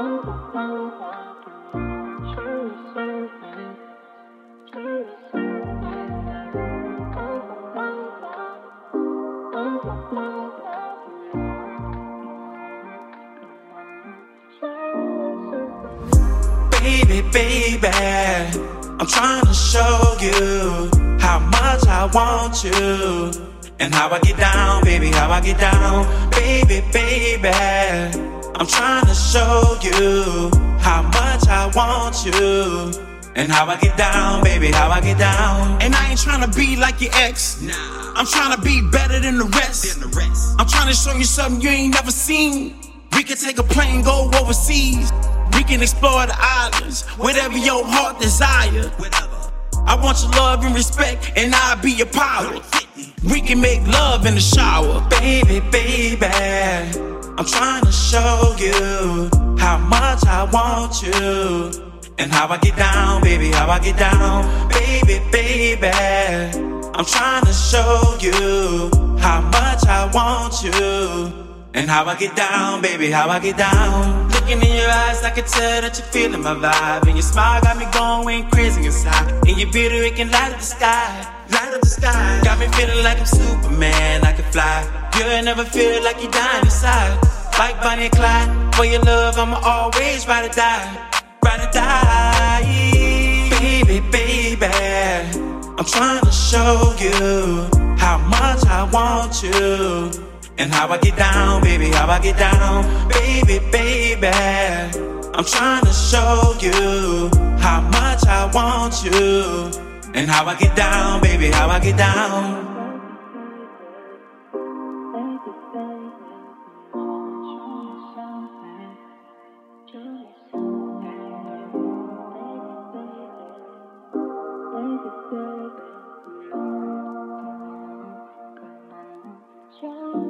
Baby, baby, I'm trying to show you how much I want you. And how I get down, baby, how I get down. Baby, baby, I'm trying to show you how much I want you. And how I get down, baby, how I get down. And I ain't trying to be like your ex. Nah, I'm trying to be better than the rest. than the rest. I'm trying to show you something you ain't never seen. We can take a plane, go overseas. We can explore the islands, whatever your heart desire. Whatever. I want your love and respect, and I'll be your pilot. We can make love in the shower. Baby, baby, I'm trying to show you how much I want you. And how I get down, baby, how I get down. Baby, baby, I'm trying to show you how much I want you. And how I get down, baby, how I get down. Looking in your eyes, I can tell that you're feeling my vibe. And your smile got me going crazy inside. And your beauty, it can light up the sky. Light up the sky. Got me feeling like I'm Superman, I can fly. You'll never feel like you're dying inside. Like Bonnie and Clyde, for your love, I'ma always ride or die. Ride or die. Baby, baby, I'm trying to show you how much I want you. And how I get down, baby, how I get down. Baby, baby, I'm trying to show you how much I want you. And how I get down, baby, how I get down. You.